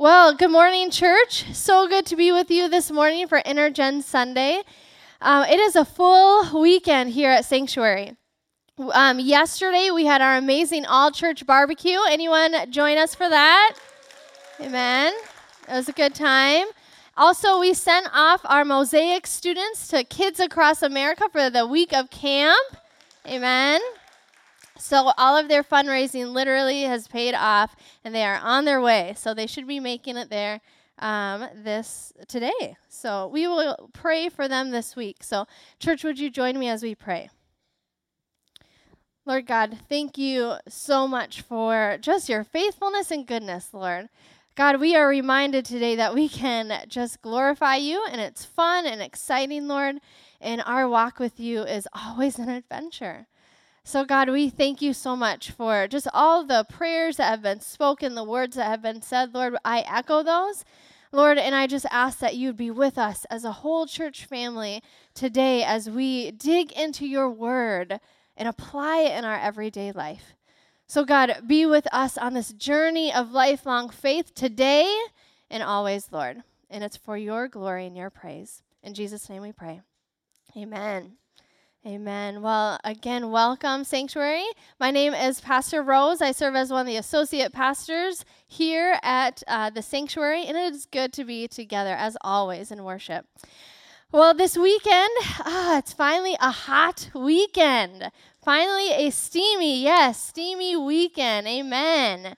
Well, good morning, church. So good to be with you this morning for Intergen Sunday. Um, it is a full weekend here at Sanctuary. Um, yesterday we had our amazing all church barbecue. Anyone join us for that? Amen. It was a good time. Also, we sent off our Mosaic students to kids across America for the week of camp. Amen. So all of their fundraising literally has paid off, and they are on their way. So they should be making it there um, this today. So we will pray for them this week. So church, would you join me as we pray? Lord God, thank you so much for just your faithfulness and goodness, Lord. God, we are reminded today that we can just glorify you, and it's fun and exciting, Lord. And our walk with you is always an adventure. So, God, we thank you so much for just all the prayers that have been spoken, the words that have been said. Lord, I echo those. Lord, and I just ask that you'd be with us as a whole church family today as we dig into your word and apply it in our everyday life. So, God, be with us on this journey of lifelong faith today and always, Lord. And it's for your glory and your praise. In Jesus' name we pray. Amen. Amen. Well, again, welcome, Sanctuary. My name is Pastor Rose. I serve as one of the associate pastors here at uh, the Sanctuary, and it is good to be together, as always, in worship. Well, this weekend, ah, it's finally a hot weekend. Finally, a steamy, yes, steamy weekend. Amen.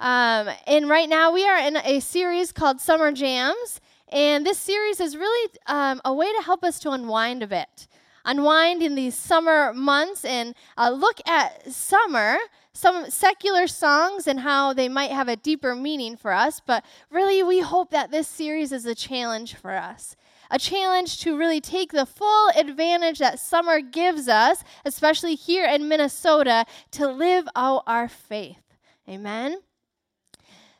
Um, and right now, we are in a series called Summer Jams. And this series is really um, a way to help us to unwind a bit unwind in these summer months and uh, look at summer, some secular songs, and how they might have a deeper meaning for us. But really, we hope that this series is a challenge for us. A challenge to really take the full advantage that summer gives us, especially here in Minnesota, to live out our faith. Amen.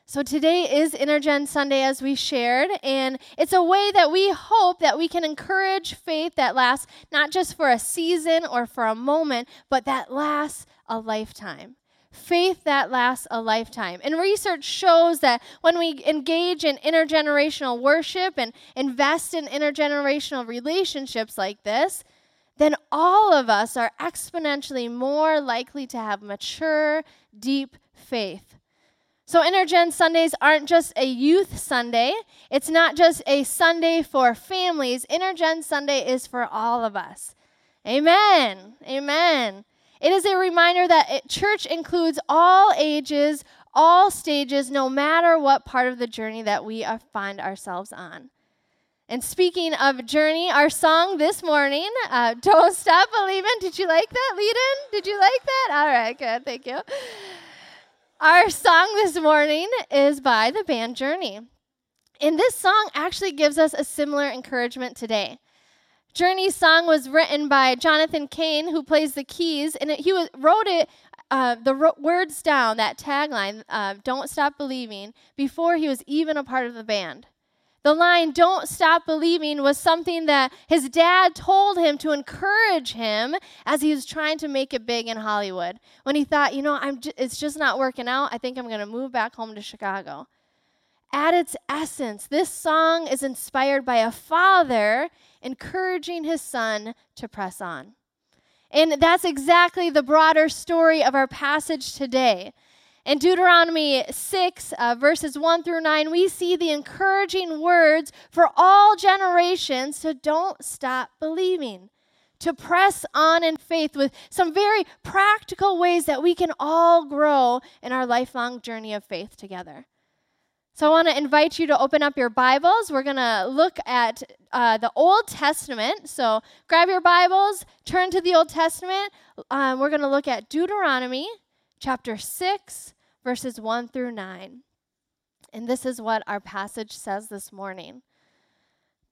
So today is Intergen Sunday as we shared, and it's a way that we hope that we can encourage faith that lasts not just for a season or for a moment, but that lasts a lifetime. Faith that lasts a lifetime. And research shows that when we engage in intergenerational worship and invest in intergenerational relationships like this, then all of us are exponentially more likely to have mature, deep faith so, Intergen Sundays aren't just a youth Sunday. It's not just a Sunday for families. Intergen Sunday is for all of us. Amen. Amen. It is a reminder that it, church includes all ages, all stages, no matter what part of the journey that we find ourselves on. And speaking of journey, our song this morning, uh, Don't Stop Believing. Did you like that, lead in? Did you like that? All right, good. Thank you. Our song this morning is by the band Journey. And this song actually gives us a similar encouragement today. Journey's song was written by Jonathan Cain, who plays the keys, and it, he was, wrote it, uh, the ro- words down, that tagline, uh, Don't Stop Believing, before he was even a part of the band. The line, don't stop believing, was something that his dad told him to encourage him as he was trying to make it big in Hollywood. When he thought, you know, I'm j- it's just not working out, I think I'm going to move back home to Chicago. At its essence, this song is inspired by a father encouraging his son to press on. And that's exactly the broader story of our passage today. In Deuteronomy 6, uh, verses 1 through 9, we see the encouraging words for all generations to don't stop believing, to press on in faith with some very practical ways that we can all grow in our lifelong journey of faith together. So I want to invite you to open up your Bibles. We're going to look at uh, the Old Testament. So grab your Bibles, turn to the Old Testament. Um, we're going to look at Deuteronomy chapter 6 verses 1 through 9. And this is what our passage says this morning.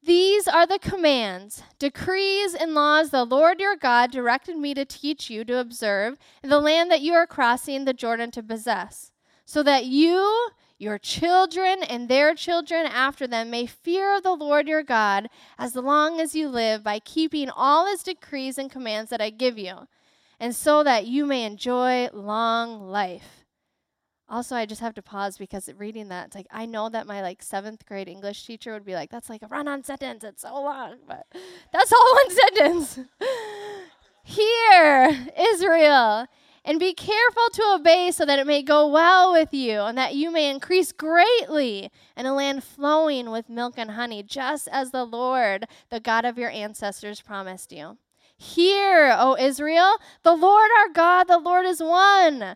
These are the commands, decrees, and laws the Lord your God directed me to teach you to observe in the land that you are crossing the Jordan to possess, so that you, your children, and their children after them may fear the Lord your God as long as you live by keeping all his decrees and commands that I give you, and so that you may enjoy long life. Also, I just have to pause because reading that, it's like I know that my like seventh grade English teacher would be like, "That's like a run-on sentence. It's so long," but that's all one sentence. Hear, Israel, and be careful to obey so that it may go well with you and that you may increase greatly in a land flowing with milk and honey, just as the Lord, the God of your ancestors, promised you. Hear, O Israel, the Lord our God, the Lord is one.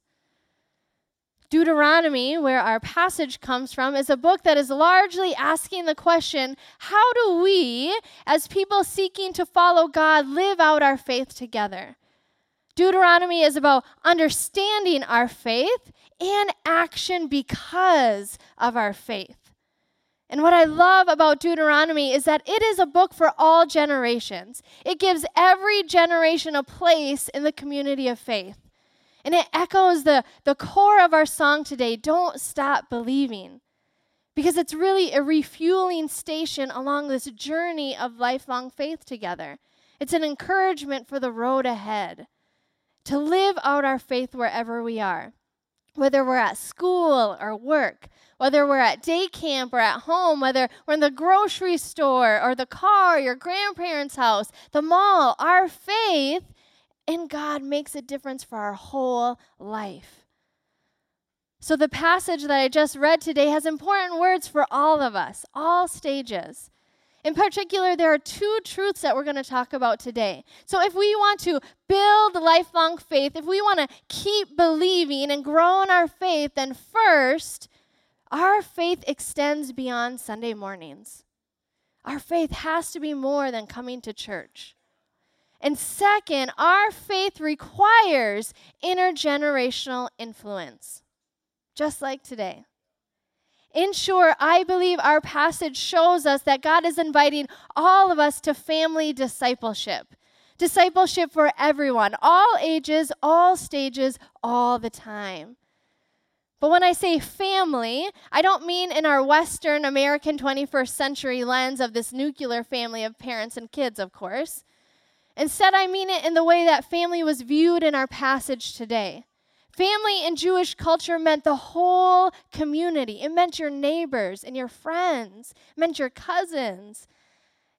Deuteronomy, where our passage comes from, is a book that is largely asking the question how do we, as people seeking to follow God, live out our faith together? Deuteronomy is about understanding our faith and action because of our faith. And what I love about Deuteronomy is that it is a book for all generations. It gives every generation a place in the community of faith. And it echoes the, the core of our song today don't stop believing. Because it's really a refueling station along this journey of lifelong faith together. It's an encouragement for the road ahead to live out our faith wherever we are, whether we're at school or work, whether we're at day camp or at home, whether we're in the grocery store or the car, your grandparents' house, the mall. Our faith in God makes a difference for our whole life. So, the passage that I just read today has important words for all of us, all stages. In particular, there are two truths that we're going to talk about today. So, if we want to build lifelong faith, if we want to keep believing and grow in our faith, then first, our faith extends beyond Sunday mornings. Our faith has to be more than coming to church. And second, our faith requires intergenerational influence, just like today. In short, I believe our passage shows us that God is inviting all of us to family discipleship. Discipleship for everyone, all ages, all stages, all the time. But when I say family, I don't mean in our Western American 21st century lens of this nuclear family of parents and kids, of course. Instead, I mean it in the way that family was viewed in our passage today. Family in Jewish culture meant the whole community. It meant your neighbors and your friends, it meant your cousins.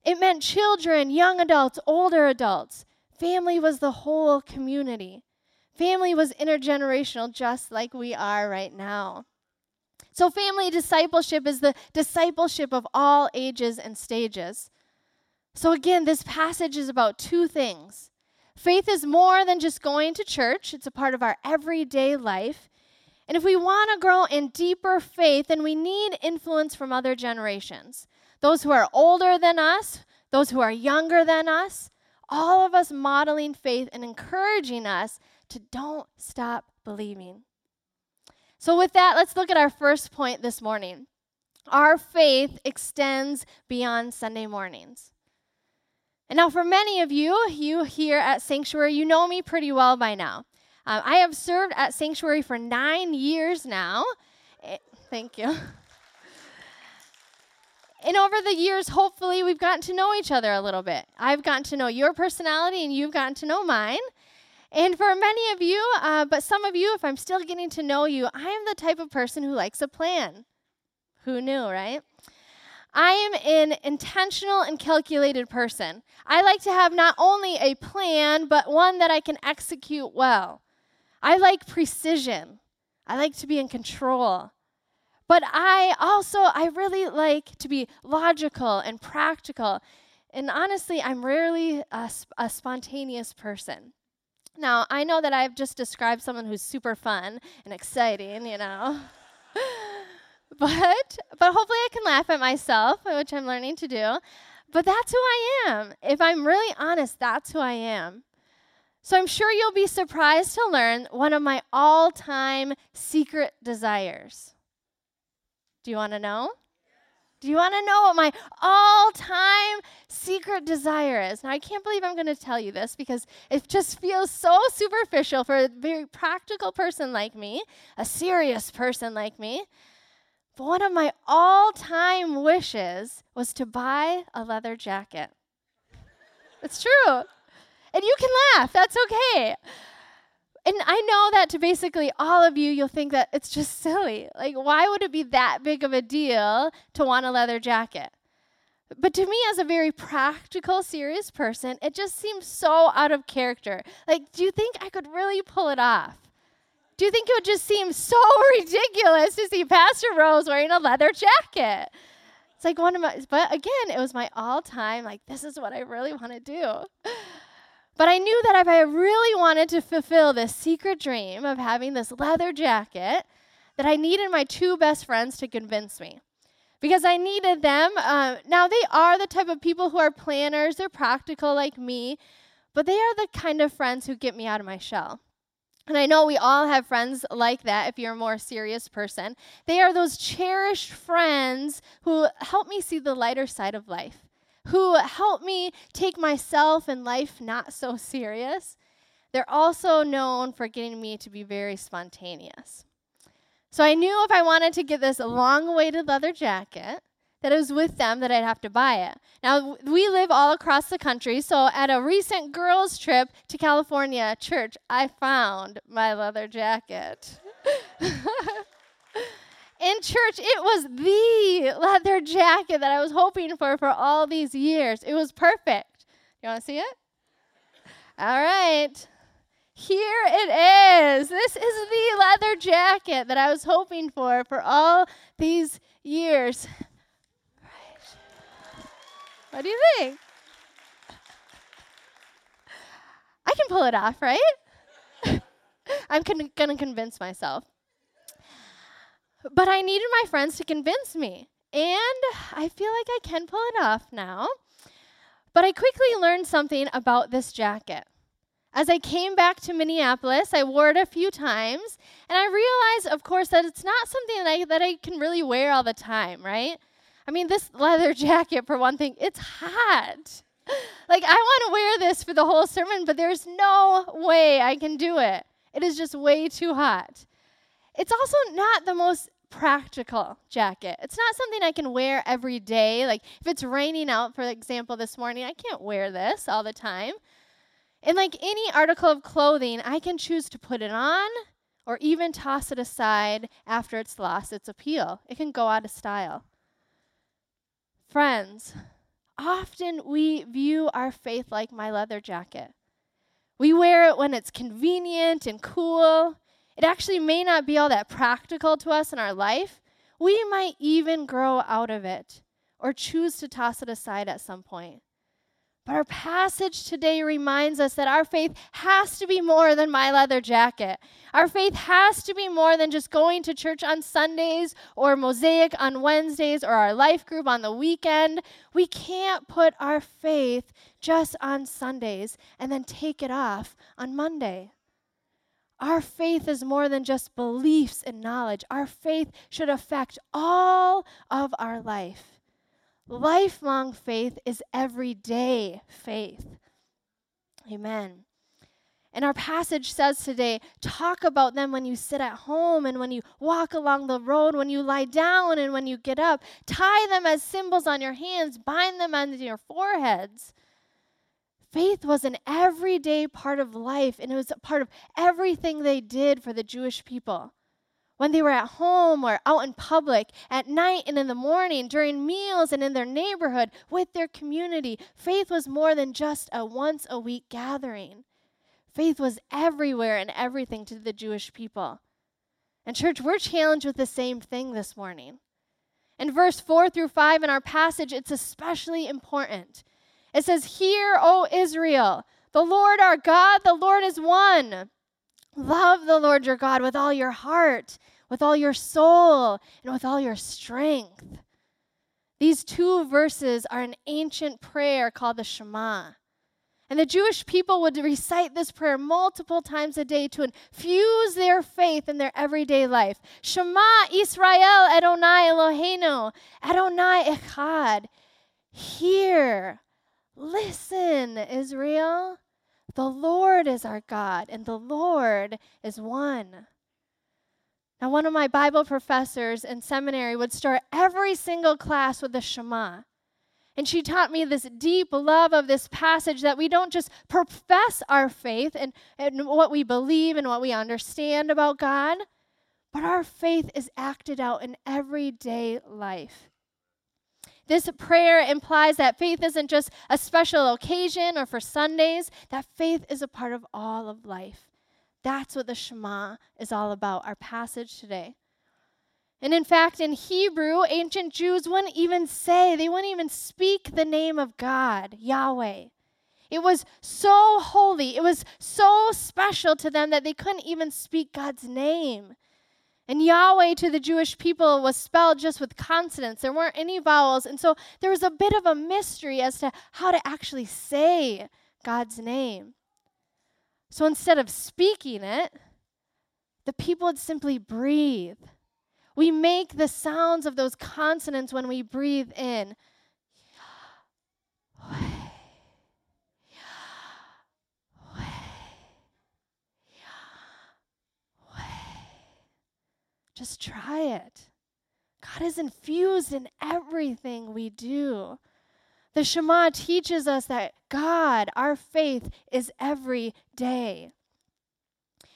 It meant children, young adults, older adults. Family was the whole community. Family was intergenerational, just like we are right now. So, family discipleship is the discipleship of all ages and stages. So, again, this passage is about two things. Faith is more than just going to church, it's a part of our everyday life. And if we want to grow in deeper faith, then we need influence from other generations. Those who are older than us, those who are younger than us, all of us modeling faith and encouraging us to don't stop believing. So, with that, let's look at our first point this morning. Our faith extends beyond Sunday mornings. And now, for many of you, you here at Sanctuary, you know me pretty well by now. Um, I have served at Sanctuary for nine years now. It, eh, thank you. and over the years, hopefully, we've gotten to know each other a little bit. I've gotten to know your personality, and you've gotten to know mine. And for many of you, uh, but some of you, if I'm still getting to know you, I am the type of person who likes a plan. Who knew, right? I am an intentional and calculated person. I like to have not only a plan, but one that I can execute well. I like precision. I like to be in control. But I also, I really like to be logical and practical. And honestly, I'm rarely a, a spontaneous person. Now, I know that I've just described someone who's super fun and exciting, you know. but but hopefully I can laugh at myself, which I'm learning to do. But that's who I am. If I'm really honest, that's who I am. So I'm sure you'll be surprised to learn one of my all-time secret desires. Do you want to know? Do you want to know what my all time secret desire is? Now, I can't believe I'm going to tell you this because it just feels so superficial for a very practical person like me, a serious person like me. But one of my all time wishes was to buy a leather jacket. It's true. And you can laugh, that's okay and I know that to basically all of you, you'll think that it's just silly. Like, why would it be that big of a deal to want a leather jacket? But to me, as a very practical, serious person, it just seems so out of character. Like, do you think I could really pull it off? Do you think it would just seem so ridiculous to see Pastor Rose wearing a leather jacket? It's like one of my, but again, it was my all time, like, this is what I really want to do. But I knew that if I really wanted to fulfill this secret dream of having this leather jacket, that I needed my two best friends to convince me. Because I needed them. Uh, now, they are the type of people who are planners, they're practical like me, but they are the kind of friends who get me out of my shell. And I know we all have friends like that if you're a more serious person. They are those cherished friends who help me see the lighter side of life who help me take myself and life not so serious. They're also known for getting me to be very spontaneous. So I knew if I wanted to get this long awaited leather jacket, that it was with them that I'd have to buy it. Now, we live all across the country, so at a recent girls' trip to California church, I found my leather jacket. in church, it was the leather jacket that I was hoping for for all these years. It was perfect. You want to see it? All right. Here it is. This is the leather jacket that I was hoping for for all these years. What do you think? I can pull it off, right? I'm con- going to convince myself. But I needed my friends to convince me. And I feel like I can pull it off now. But I quickly learned something about this jacket. As I came back to Minneapolis, I wore it a few times, and I realized, of course, that it's not something that I, that I can really wear all the time, right? I mean, this leather jacket, for one thing, it's hot. Like, I want to wear this for the whole sermon, but there's no way I can do it. It is just way too hot. It's also not the most practical jacket. It's not something I can wear every day. Like if it's raining out, for example, this morning, I can't wear this all the time. And like any article of clothing, I can choose to put it on or even toss it aside after it's lost its appeal. It can go out of style. Friends, often we view our faith like my leather jacket. We wear it when it's convenient and cool, it actually may not be all that practical to us in our life. We might even grow out of it or choose to toss it aside at some point. But our passage today reminds us that our faith has to be more than my leather jacket. Our faith has to be more than just going to church on Sundays or Mosaic on Wednesdays or our life group on the weekend. We can't put our faith just on Sundays and then take it off on Monday. Our faith is more than just beliefs and knowledge. Our faith should affect all of our life. Lifelong faith is everyday faith. Amen. And our passage says today talk about them when you sit at home and when you walk along the road, when you lie down and when you get up. Tie them as symbols on your hands, bind them on your foreheads. Faith was an everyday part of life, and it was a part of everything they did for the Jewish people. When they were at home or out in public, at night and in the morning, during meals and in their neighborhood, with their community, faith was more than just a once a week gathering. Faith was everywhere and everything to the Jewish people. And, church, we're challenged with the same thing this morning. In verse 4 through 5 in our passage, it's especially important it says, Hear, O Israel, the Lord our God, the Lord is one. Love the Lord your God with all your heart, with all your soul, and with all your strength. These two verses are an ancient prayer called the Shema. And the Jewish people would recite this prayer multiple times a day to infuse their faith in their everyday life. Shema Israel Adonai Eloheinu, Adonai Echad. Hear, listen, Israel. The Lord is our God, and the Lord is one. Now, one of my Bible professors in seminary would start every single class with the Shema. And she taught me this deep love of this passage that we don't just profess our faith and, and what we believe and what we understand about God, but our faith is acted out in everyday life. This prayer implies that faith isn't just a special occasion or for Sundays, that faith is a part of all of life. That's what the Shema is all about, our passage today. And in fact, in Hebrew, ancient Jews wouldn't even say, they wouldn't even speak the name of God, Yahweh. It was so holy, it was so special to them that they couldn't even speak God's name. And Yahweh to the Jewish people was spelled just with consonants. There weren't any vowels. And so there was a bit of a mystery as to how to actually say God's name. So instead of speaking it, the people would simply breathe. We make the sounds of those consonants when we breathe in. Just try it. God is infused in everything we do. The Shema teaches us that God, our faith, is every day.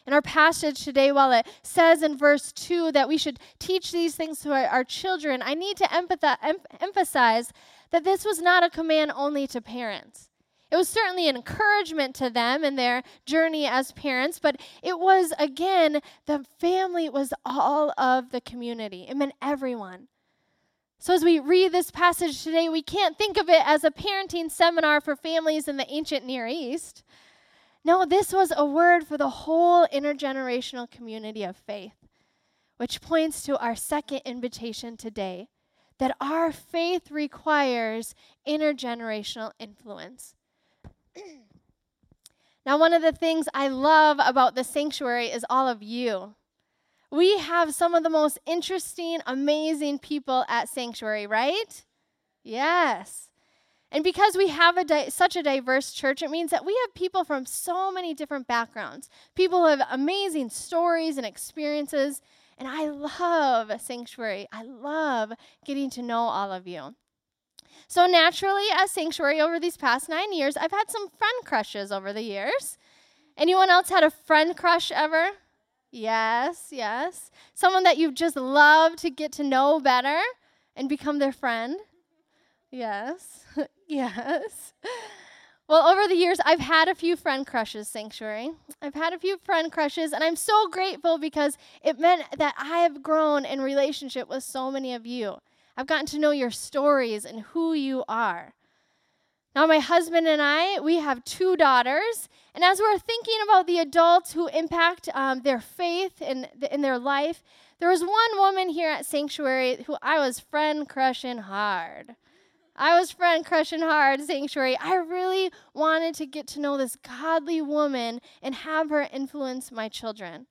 In our passage today, while it says in verse 2 that we should teach these things to our, our children, I need to empathize, em- emphasize that this was not a command only to parents. It was certainly an encouragement to them in their journey as parents, but it was, again, the family was all of the community. It meant everyone. So, as we read this passage today, we can't think of it as a parenting seminar for families in the ancient Near East. No, this was a word for the whole intergenerational community of faith, which points to our second invitation today that our faith requires intergenerational influence. now, one of the things I love about the sanctuary is all of you. We have some of the most interesting, amazing people at Sanctuary, right? Yes. And because we have a di- such a diverse church, it means that we have people from so many different backgrounds. People who have amazing stories and experiences. And I love Sanctuary. I love getting to know all of you. So, naturally, as Sanctuary over these past nine years, I've had some friend crushes over the years. Anyone else had a friend crush ever? Yes, yes. Someone that you've just loved to get to know better and become their friend? Yes. yes. Well, over the years, I've had a few friend crushes, Sanctuary. I've had a few friend crushes, and I'm so grateful because it meant that I have grown in relationship with so many of you. I've gotten to know your stories and who you are. Now, my husband and I, we have two daughters, and as we're thinking about the adults who impact um, their faith in, in their life, there was one woman here at Sanctuary who I was friend crushing hard. I was friend crushing hard, sanctuary. I really wanted to get to know this godly woman and have her influence my children.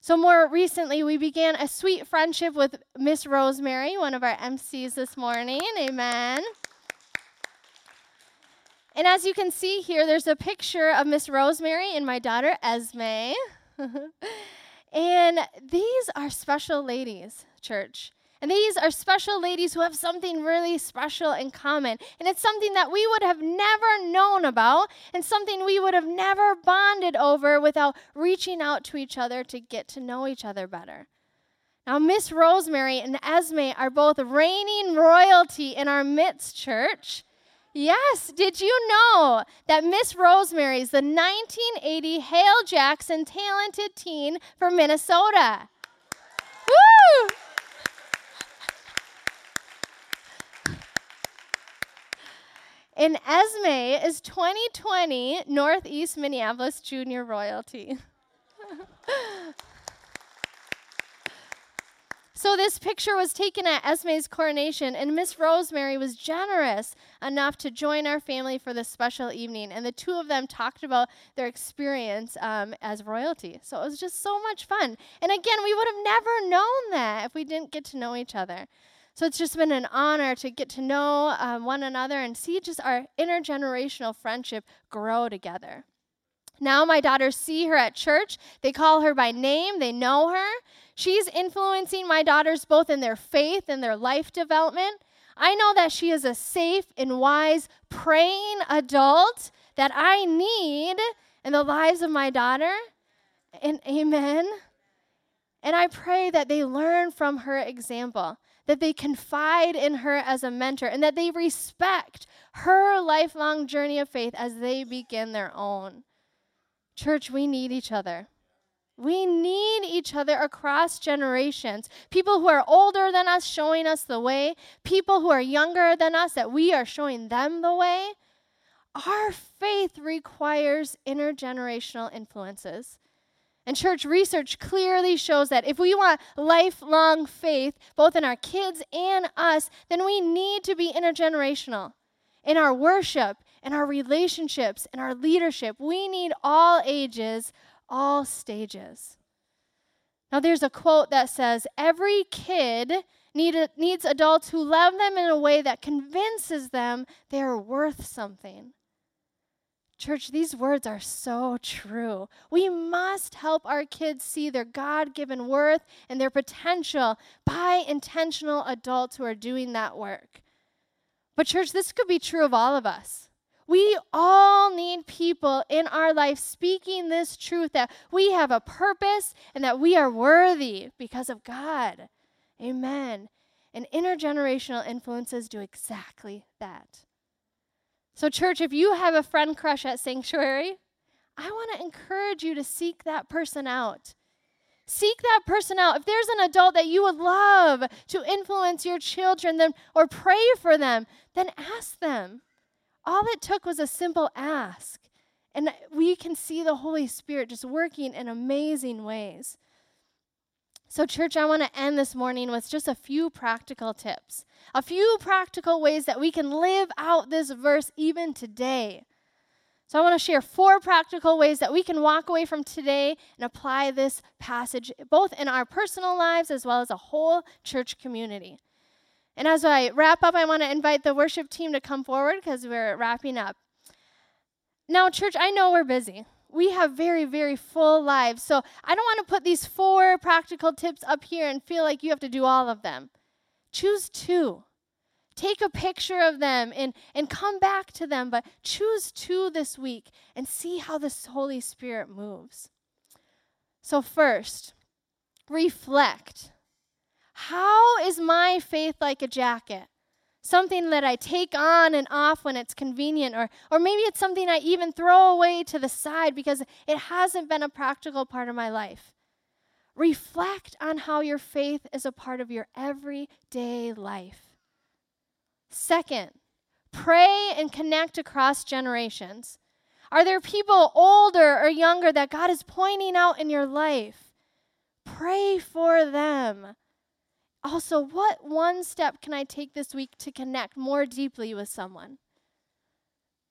So, more recently, we began a sweet friendship with Miss Rosemary, one of our MCs this morning. Amen. And as you can see here, there's a picture of Miss Rosemary and my daughter Esme. and these are special ladies, church. And these are special ladies who have something really special in common. And it's something that we would have never known about and something we would have never bonded over without reaching out to each other to get to know each other better. Now, Miss Rosemary and Esme are both reigning royalty in our midst, church. Yes, did you know that Miss Rosemary is the 1980 Hal Jackson Talented Teen from Minnesota? Woo! And Esme is 2020 Northeast Minneapolis Junior Royalty. So this picture was taken at Esme's coronation, and Miss Rosemary was generous enough to join our family for this special evening. And the two of them talked about their experience um, as royalty. So it was just so much fun. And again, we would have never known that if we didn't get to know each other. So it's just been an honor to get to know um, one another and see just our intergenerational friendship grow together. Now my daughters see her at church. They call her by name, they know her. She's influencing my daughters both in their faith and their life development. I know that she is a safe and wise, praying adult that I need in the lives of my daughter. And amen. And I pray that they learn from her example, that they confide in her as a mentor, and that they respect her lifelong journey of faith as they begin their own. Church, we need each other. We need each other across generations. People who are older than us showing us the way, people who are younger than us that we are showing them the way. Our faith requires intergenerational influences. And church research clearly shows that if we want lifelong faith, both in our kids and us, then we need to be intergenerational in our worship, in our relationships, in our leadership. We need all ages, all stages. Now, there's a quote that says, Every kid need a, needs adults who love them in a way that convinces them they're worth something. Church, these words are so true. We must help our kids see their God given worth and their potential by intentional adults who are doing that work. But, church, this could be true of all of us. We all need people in our life speaking this truth that we have a purpose and that we are worthy because of God. Amen. And intergenerational influences do exactly that. So, church, if you have a friend crush at Sanctuary, I want to encourage you to seek that person out. Seek that person out. If there's an adult that you would love to influence your children then, or pray for them, then ask them. All it took was a simple ask. And we can see the Holy Spirit just working in amazing ways. So, church, I want to end this morning with just a few practical tips, a few practical ways that we can live out this verse even today. So, I want to share four practical ways that we can walk away from today and apply this passage both in our personal lives as well as a whole church community. And as I wrap up, I want to invite the worship team to come forward because we're wrapping up. Now, church, I know we're busy we have very, very full lives. So I don't want to put these four practical tips up here and feel like you have to do all of them. Choose two. Take a picture of them and, and come back to them, but choose two this week and see how the Holy Spirit moves. So, first, reflect. How is my faith like a jacket? something that I take on and off when it's convenient, or, or maybe it's something I even throw away to the side because it hasn't been a practical part of my life. Reflect on how your faith is a part of your everyday life. Second, pray and connect across generations. Are there people older or younger that God is pointing out in your life? Pray for them. Also, what one step can I take this week to connect more deeply with someone?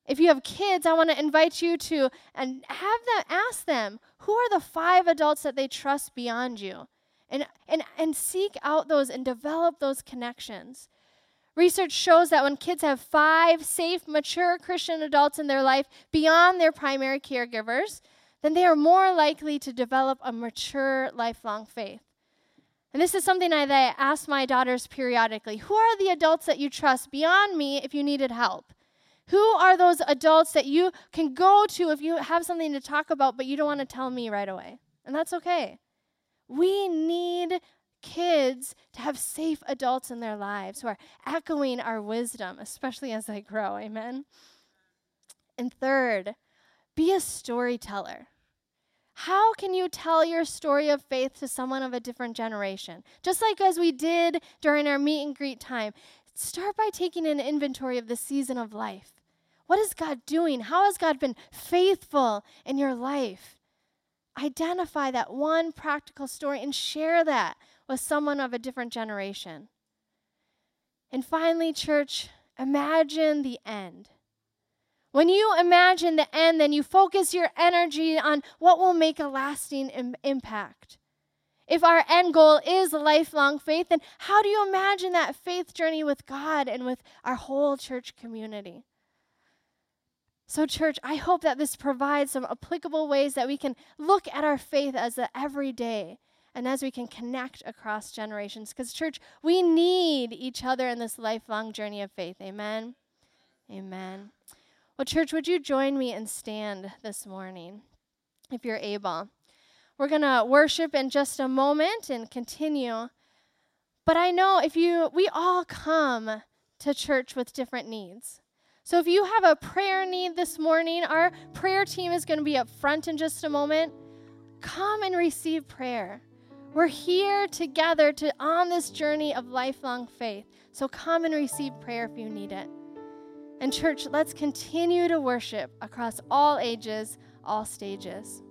If you have kids, I want to invite you to and have them ask them, who are the five adults that they trust beyond you? And, and, and seek out those and develop those connections. Research shows that when kids have five safe, mature Christian adults in their life beyond their primary caregivers, then they are more likely to develop a mature, lifelong faith. And this is something I, that I ask my daughters periodically. Who are the adults that you trust beyond me if you needed help? Who are those adults that you can go to if you have something to talk about, but you don't want to tell me right away? And that's okay. We need kids to have safe adults in their lives who are echoing our wisdom, especially as they grow. Amen. And third, be a storyteller. How can you tell your story of faith to someone of a different generation? Just like as we did during our meet and greet time, start by taking an inventory of the season of life. What is God doing? How has God been faithful in your life? Identify that one practical story and share that with someone of a different generation. And finally, church, imagine the end. When you imagine the end, then you focus your energy on what will make a lasting Im- impact. If our end goal is lifelong faith, then how do you imagine that faith journey with God and with our whole church community? So, church, I hope that this provides some applicable ways that we can look at our faith as the everyday and as we can connect across generations. Because, church, we need each other in this lifelong journey of faith. Amen. Amen. Well, church, would you join me and stand this morning if you're able? We're going to worship in just a moment and continue. But I know if you, we all come to church with different needs. So if you have a prayer need this morning, our prayer team is going to be up front in just a moment. Come and receive prayer. We're here together to on this journey of lifelong faith. So come and receive prayer if you need it. And church, let's continue to worship across all ages, all stages.